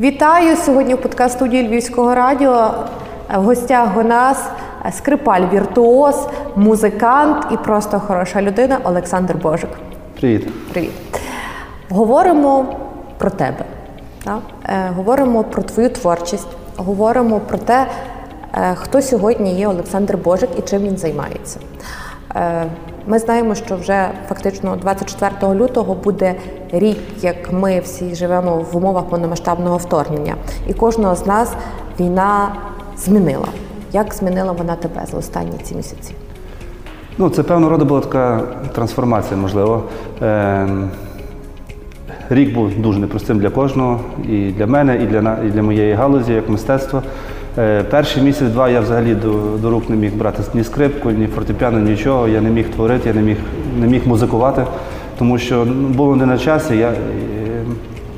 Вітаю сьогодні в подкаст студії Львівського радіо. В гостях у нас скрипаль віртуоз, музикант і просто хороша людина Олександр Божик. Привіт. Привіт. Говоримо про тебе. Так? Е, говоримо про твою творчість, говоримо про те, е, хто сьогодні є Олександр Божик і чим він займається. Е, ми знаємо, що вже фактично 24 лютого буде рік, як ми всі живемо в умовах повномасштабного вторгнення, і кожного з нас війна змінила. Як змінила вона тебе за останні ці місяці? Ну, це певного роду була така трансформація, можливо. Ем, Рік був дуже непростим для кожного, і для мене, і для, і для моєї галузі, як мистецтва. Е, Перший місяць-два я взагалі до, до рук не міг брати ні скрипку, ні фортепіано, нічого. Я не міг творити, я не міг, не міг музикувати, тому що ну, було не на часі. Я, е,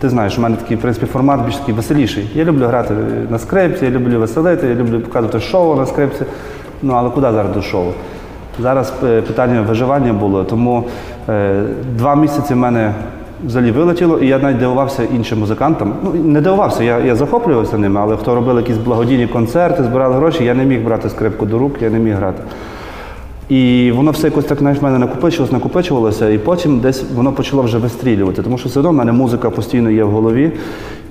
ти знаєш, у мене такий в принципі, формат більш такий веселіший. Я люблю грати на скрипці, я люблю веселити, я люблю показувати шоу на скрипці. Ну але куди зараз до шоу? Зараз е, питання виживання було, тому е, два місяці в мене взагалі вилетіло, і я навіть дивувався іншим музикантам. Ну, не дивувався, я, я захоплювався ними, але хто робив якісь благодійні концерти, збирали гроші, я не міг брати скрипку до рук, я не міг грати. І воно все якось так знаєш, в мене накопичувалося, накопичувалося, і потім десь воно почало вже вистрілювати, тому що все одно в мене музика постійно є в голові.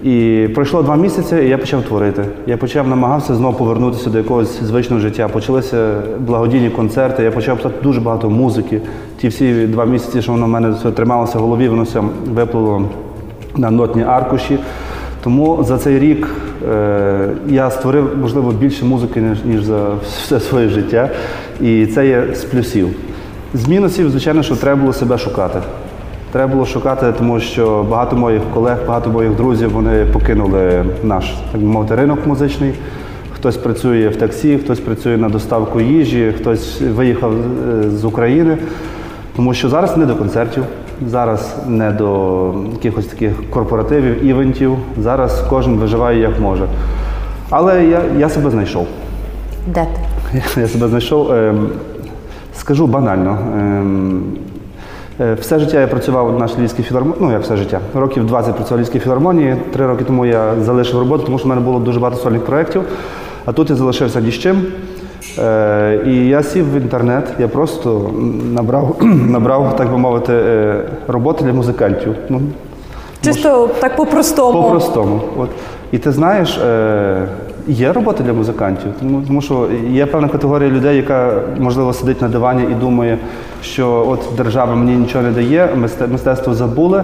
І пройшло два місяці, і я почав творити. Я почав намагався знову повернутися до якогось звичного життя. Почалися благодійні концерти, я почав писати дуже багато музики. Ті всі два місяці, що воно в мене все трималося в голові, воно все виплило на нотні аркуші. Тому за цей рік е, я створив, можливо, більше музики, ніж, ніж за все своє життя. І це є з плюсів. З мінусів, звичайно, що треба було себе шукати. Треба було шукати, тому що багато моїх колег, багато моїх друзів вони покинули наш так би мовити, ринок музичний. Хтось працює в таксі, хтось працює на доставку їжі, хтось виїхав е, з України. Тому що зараз не до концертів, зараз не до якихось таких корпоративів, івентів. Зараз кожен виживає як може. Але я, я себе знайшов. Де ти? Я себе знайшов. Ем, скажу банально. Ем, е, все життя я працював нашій Львівській філармонії, ну як все життя. Років 20 працював в Львівській філармонії. Три роки тому я залишив роботу, тому що в мене було дуже багато сольних проєктів. А тут я залишився ні з чим. Е, і я сів в інтернет, я просто набрав, набрав так би мовити, е, роботи для музикантів. Ну, Чисто так по-простому. по-простому. От. І ти знаєш, е, є робота для музикантів, тому, тому що є певна категорія людей, яка, можливо, сидить на дивані і думає, що от держава мені нічого не дає, мистецтво забули, е,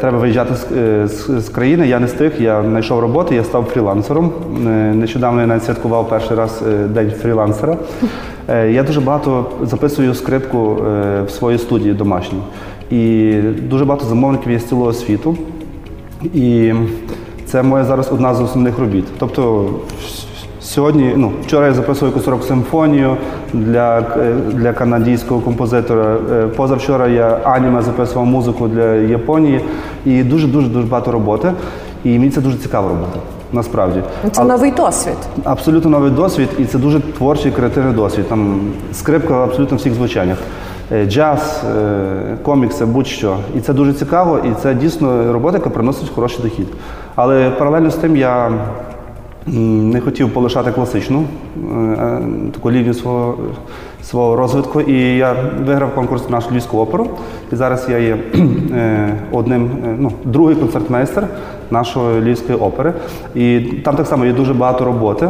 треба виїжджати з, е, з, країни. Я не встиг, я знайшов роботу, я став фрілансером. Е, Нещодавно я навіть святкував перший раз е, день фрілансера. Е, Я дуже багато записую скрипку е, в своїй студії домашній. І дуже багато замовників є з цілого світу. І це моя зараз одна з основних робіт. Тобто сьогодні, ну, вчора я записував якусь рок-симфонію для, е, для канадського композитора. Е, Позавчора я аніме записував музику для Японії. І дуже-дуже дуже багато роботи. І мені це дуже цікава робота. Насправді. Це Але- новий досвід. Абсолютно новий досвід, і це дуже творчий, креативний досвід. Там скрипка в абсолютно всіх звучаннях. Е, Джаз, комікси, будь-що. І це дуже цікаво, і це дійсно робота, яка приносить хороший дохід. Але паралельно з тим я не хотів полишати класичну е, е, таку лінію свого, свого розвитку. І я виграв конкурс нашу львівську оперу. І зараз я є е, одним, ну, другий концертмейстер нашої львівської опери. І там так само є дуже багато роботи.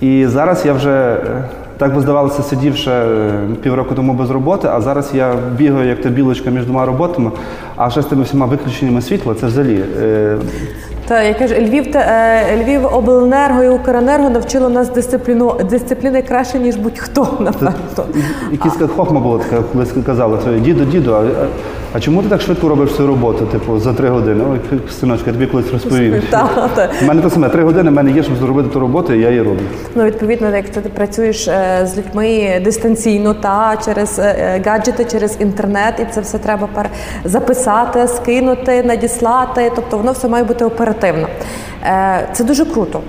І зараз я вже. Так би здавалося, сидів ще півроку тому без роботи, а зараз я бігаю як та білочка між двома роботами, а ще з тими всіма виключеннями світла, це взагалі. е, Та я кажу, Львів та е, Львів обленерго і Укренерго навчило нас дисципліну дисципліни краще ніж будь-хто напевно. Така хохма була така, колись казала, що діду, діду, а, а, чому ти так швидко робиш свою роботу, типу, за три години? Ой, синочка, я тобі колись та. У мене те саме, три години в мене є, щоб зробити ту роботу, і я її роблю. Ну, відповідно, якщо ти працюєш е, з людьми дистанційно, та через е, гаджети, через інтернет, і це все треба записати, скинути, надіслати. Тобто воно все має бути оперативно. Е, Це дуже круто.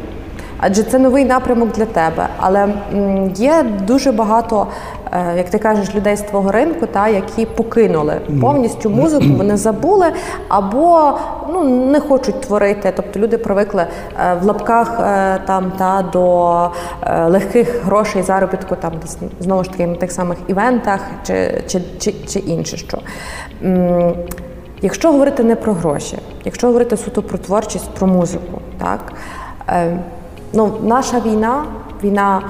Адже це новий напрямок для тебе. Але є дуже багато е, як ти кажеш, людей з твого ринку, та які покинули повністю музику, вони забули або ну не хочуть творити. Тобто люди привикли е, в лапках е, там та до е, легких грошей заробітку, там знову ж таки на тих самих івентах чи, чи, чи, чи інше що. Якщо говорити не про гроші, якщо говорити суто про творчість, про музику, так е, ну, наша війна, війна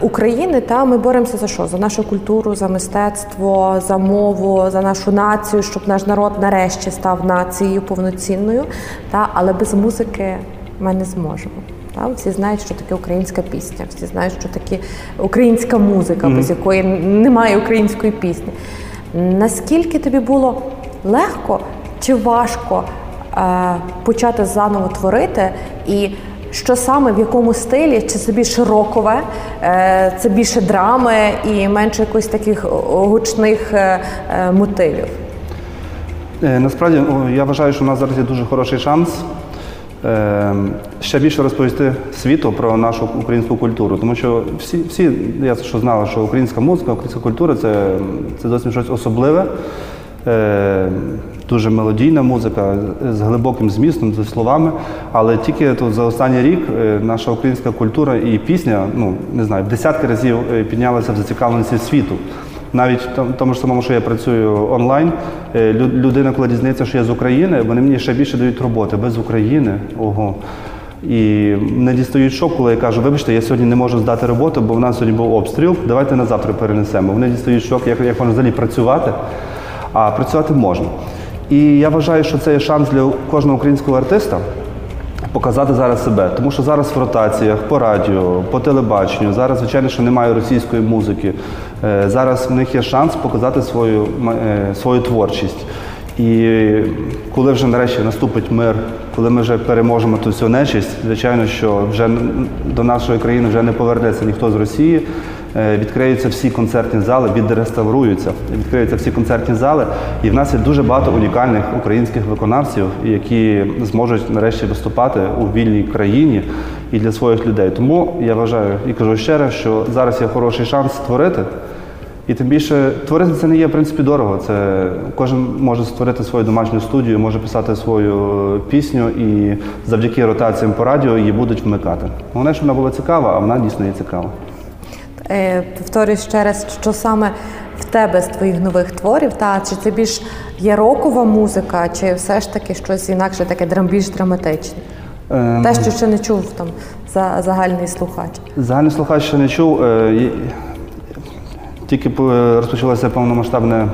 України, та ми боремося за що? За нашу культуру, за мистецтво, за мову, за нашу націю, щоб наш народ нарешті став нацією повноцінною. Та, але без музики ми не зможемо. Та? Всі знають, що таке українська пісня, всі знають, що таке українська музика, без якої немає української пісні. Наскільки тобі було легко чи важко е, почати заново творити? І що саме в якому стилі? Чи це більше рокове, е, це більше драми і менше якось таких гучних е, е, мотивів? Е, Насправді я вважаю, що у нас зараз є дуже хороший шанс е, ще більше розповісти світу про нашу українську культуру. Тому що всі, всі я що знали, що українська музика, українська культура це, це зовсім щось особливе. Дуже мелодійна музика з глибоким змістом, зі словами. Але тільки тут за останній рік е, наша українська культура і пісня, ну не знаю, в десятки разів е, піднялася в зацікавленості світу. Навіть в тому- тому ж самому, що я працюю онлайн, е, людина, коли дізнається, що я з України, вони мені ще більше дають роботи без України. Ого. І не дістають шок, коли я кажу, вибачте, я сьогодні не можу здати роботу, бо в нас сьогодні був обстріл. Давайте на завтра перенесемо. Вони дістають шок, як, як можна взагалі працювати, а працювати можна. І я вважаю, що це є шанс для кожного українського артиста показати зараз себе. Тому що зараз в ротаціях, по радіо, по телебаченню, зараз, звичайно, що немає російської музики. Е, Зараз в них є шанс показати свою, е, свою творчість. І коли вже нарешті наступить мир, коли ми вже переможемо ту всю нечисть, звичайно, що вже до нашої країни вже не повернеться ніхто з Росії. Е, Відкриються всі концертні зали, відреставруються, відкриються всі концертні зали. І в нас є дуже багато унікальних українських виконавців, які зможуть нарешті виступати у вільній країні і для своїх людей. Тому я вважаю і кажу ще раз, що зараз є хороший шанс створити. І тим більше творити це не є в принципі дорого. Це кожен може створити свою домашню студію, може писати свою пісню, і завдяки ротаціям по радіо її будуть вмикати. Головне, щоб вона була цікава, а вона дійсно є цікава. Е, Повторюю ще раз, що саме в тебе з твоїх нових творів, та чи це більш є рокова музика, чи все ж таки щось інакше таке більш драматичне? Ем, Те, що ще не чув там за загальний слухач. Загальний слухач ще не чув. Е, Тільки розпочалася повномасштабна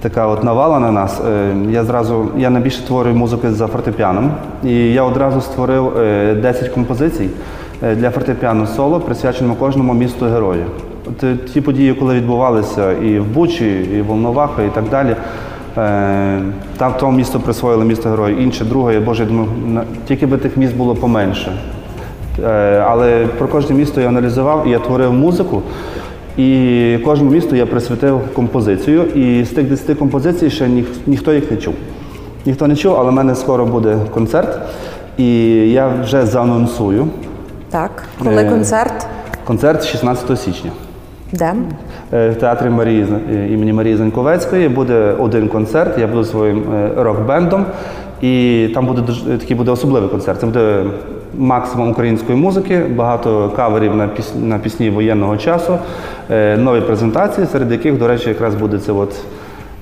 така от навала на нас. Е, Я зразу я найбільше створюю музики за фортепіаном. І я одразу створив е, 10 композицій е, для фортепіано соло, присвяченому кожному місту герою. От е, ті події, коли відбувалися і в Бучі, і в Волновахах, і так далі. е, Там тому місто присвоїли місто герою, інше, друге, боже, я думаю, тільки би тих міст було поменше. Е, Але про кожне місто я аналізував і я творив музику. І кожному місту я присвятив композицію. І з тих 10 композицій ще ніх, ніхто їх не чув. Ніхто не чув, але в мене скоро буде концерт. І я вже заанонсую. Так, коли Е. концерт, Концерт 16 січня. де? Е, В театрі Марії е, імені Марії Заньковецької буде один концерт. Я буду своїм е, рок-бендом, і там буде такий буде особливий концерт. Це буде максимум української музики, багато каверів на пісні, на пісні воєнного часу, е, нові презентації, серед яких, до речі, якраз буде це от.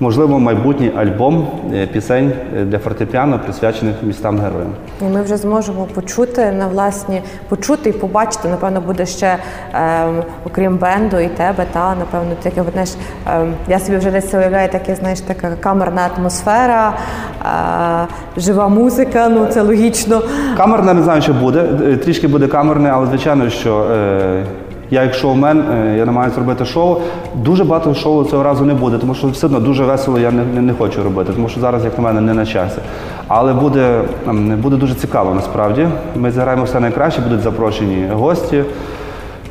Можливо, майбутній альбом е, пісень е, для фортепіано, присвячених містам героям. І ми вже зможемо почути на власні почути і побачити. Напевно, буде ще ем, окрім бенду і тебе, та напевно, таке знаєш, ем, я собі вже десь уявляю, таке знаєш, така камерна атмосфера, е, жива музика. Ну це логічно. Камерне не знаю, що буде. Е, Трішки буде камерне, але звичайно, що е, я як шоумен, е, я намагаюся робити шоу. Дуже багато шоу цього разу не буде, тому що все одно дуже весело я не, не, не хочу робити, тому що зараз, як на мене, не на часі. Але буде, ем, буде дуже цікаво насправді. Ми зіграємо все найкраще, будуть запрошені гості.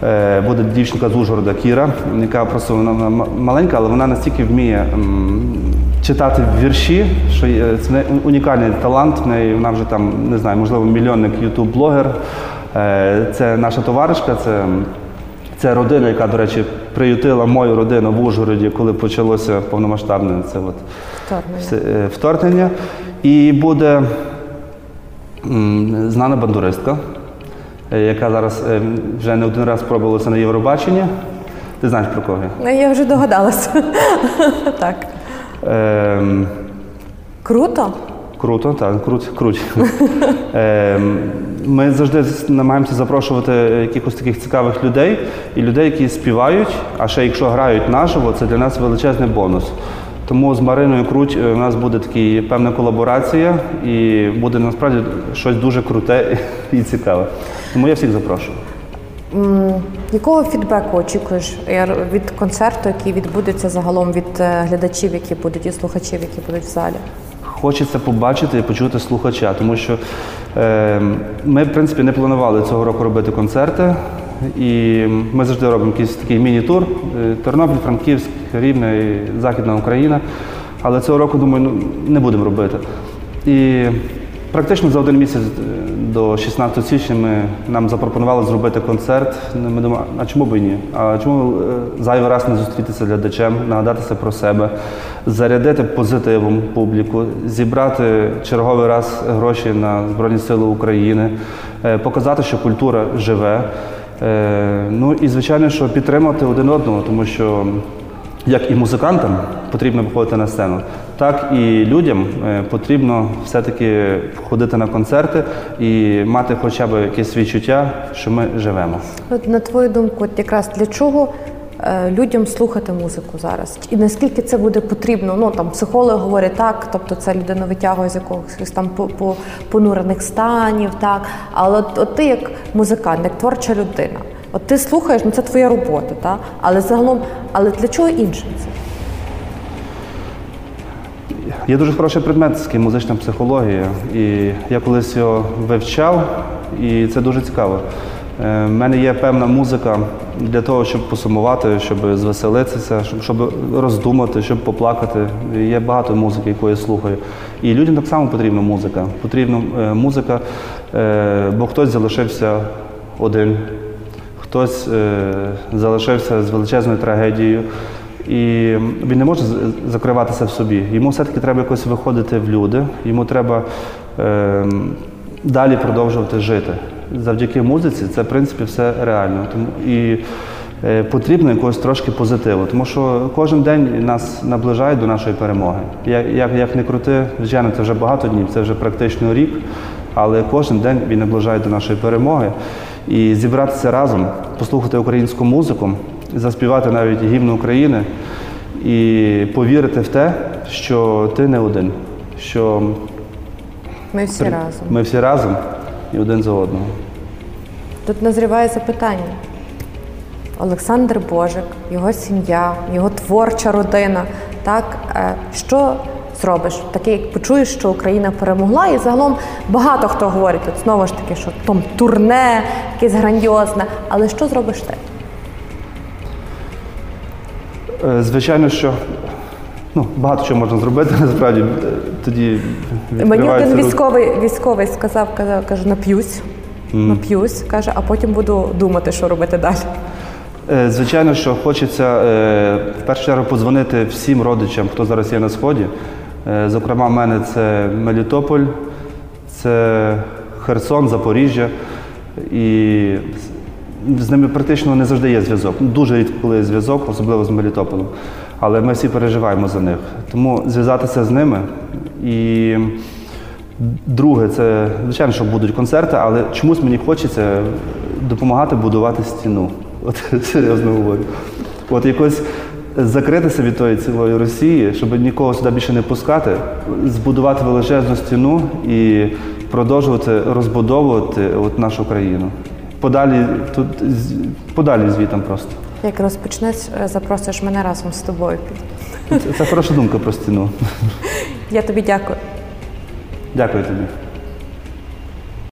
Е, Буде дівчинка з Ужгорода Кіра, яка просто вона маленька, але вона настільки вміє читати вірші, що є- це унікальний талант. В неї вона вже там не знаю, можливо, мільйонник ютуб-блогер. Е, Це наша товаришка, це, Це родина, яка, до речі, приютила мою родину в Ужгороді, коли почалося повномасштабне це от Вторгнення. е, вторгнення. І буде знана бандуристка, е, яка зараз е, вже не один раз пробувалася на Євробаченні. Ти знаєш про кого я? Ну, я вже догадалася. так. Ем, Круто. Круто, так, круть, круть. Ем, Ми завжди намагаємося запрошувати якихось таких цікавих людей і людей, які співають, а ще якщо грають наживо, це для нас величезний бонус. Тому з Мариною Круть е, у нас буде така певна колаборація і буде насправді щось дуже круте і цікаве. Тому я всіх запрошую. М, Якого фідбеку очікуєш е, від концерту, який відбудеться загалом від е, глядачів, які будуть і слухачів, які будуть в залі? Хочеться побачити і почути слухача, тому що е, ми, в принципі, не планували цього року робити концерти. І ми завжди робимо якийсь такий міні-тур е, Тернопіль, Франківськ, Рівне, Західна Україна. Але цього року, думаю, ну, не будемо робити. І практично за один місяць е, до 16 січня ми, нам запропонували зробити концерт. Ну, Ми думали, а чому б і ні? А чому е, зайвий раз не зустрітися глядачем, нагадатися про себе, зарядити позитивом публіку, зібрати черговий раз гроші на Збройні Сили України, е, показати, що культура живе. Ну і звичайно, що підтримати один одного, тому що як і музикантам потрібно виходити на сцену, так і людям е, потрібно все-таки ходити на концерти і мати хоча б якесь відчуття, що ми живемо. От на твою думку, от якраз для чого е, людям слухати музику зараз? І наскільки це буде потрібно? Ну там психологи говорять так, тобто це людину витягує з якогось там по, по понурених станів, так. Але от, от ти як музикант, як творча людина, от ти слухаєш, ну це твоя робота, так? Але загалом, але для чого іншим це? Є дуже хороший предмет такий музична психологія. І я колись його вивчав, і це дуже цікаво. Е, В мене є певна музика для того, щоб посумувати, щоб звеселитися, щоб, щоб роздумати, щоб поплакати. Є багато музики, яку я слухаю. І людям так само потрібна музика. Потрібна е, музика, е, бо хтось залишився один, хтось е, залишився з величезною трагедією. І він не може закриватися в собі. Йому все-таки треба якось виходити в люди, йому треба е, далі продовжувати жити. Завдяки музиці це, в принципі, все реально. Тому, і е, потрібно якогось трошки позитиву, тому що кожен день нас наближає до нашої перемоги. Як, як, як не крути, звичайно, це вже багато днів, це вже практично рік, але кожен день він наближає до нашої перемоги. І зібратися разом, послухати українську музику, заспівати навіть гімн України і повірити в те, що ти не один, що Ми всі при- разом. ми всі разом і один за одного. Тут назріває запитання. Олександр Божик, його сім'я, його творча родина. Так, е, що зробиш? Таке, як почуєш, що Україна перемогла, і загалом багато хто говорить, от знову ж таки, що там турне, якесь грандіозне. Але що зробиш ти? Е, Звичайно, що ну, багато чого можна зробити, насправді е, тоді Мені один військовий військовий сказав, казав, каже, нап'юсь, нап'юсь, каже, а потім буду думати, що робити далі. Е, Звичайно, що хочеться в першу чергу подзвонити всім родичам, хто зараз є на сході. Е, Зокрема, в мене це Мелітополь, це Херсон, Запоріжжя. І з- ними практично не завжди є зв'язок. Дуже рідко коли є зв'язок, особливо з Мелітополем. Але ми всі переживаємо за них. Тому зв'язатися з ними. І друге, це звичайно, що будуть концерти, але чомусь мені хочеться допомагати будувати стіну. От серйозно говорю. От якось закритися від тої цілої Росії, щоб нікого сюди більше не пускати, збудувати величезну стіну і продовжувати розбудовувати от нашу країну. Подалі тут подалі звітом просто. Як розпочнеш, е, запросиш мене разом з тобою. Це, це хороша думка про стіну. Я тобі дякую. Дякую тобі.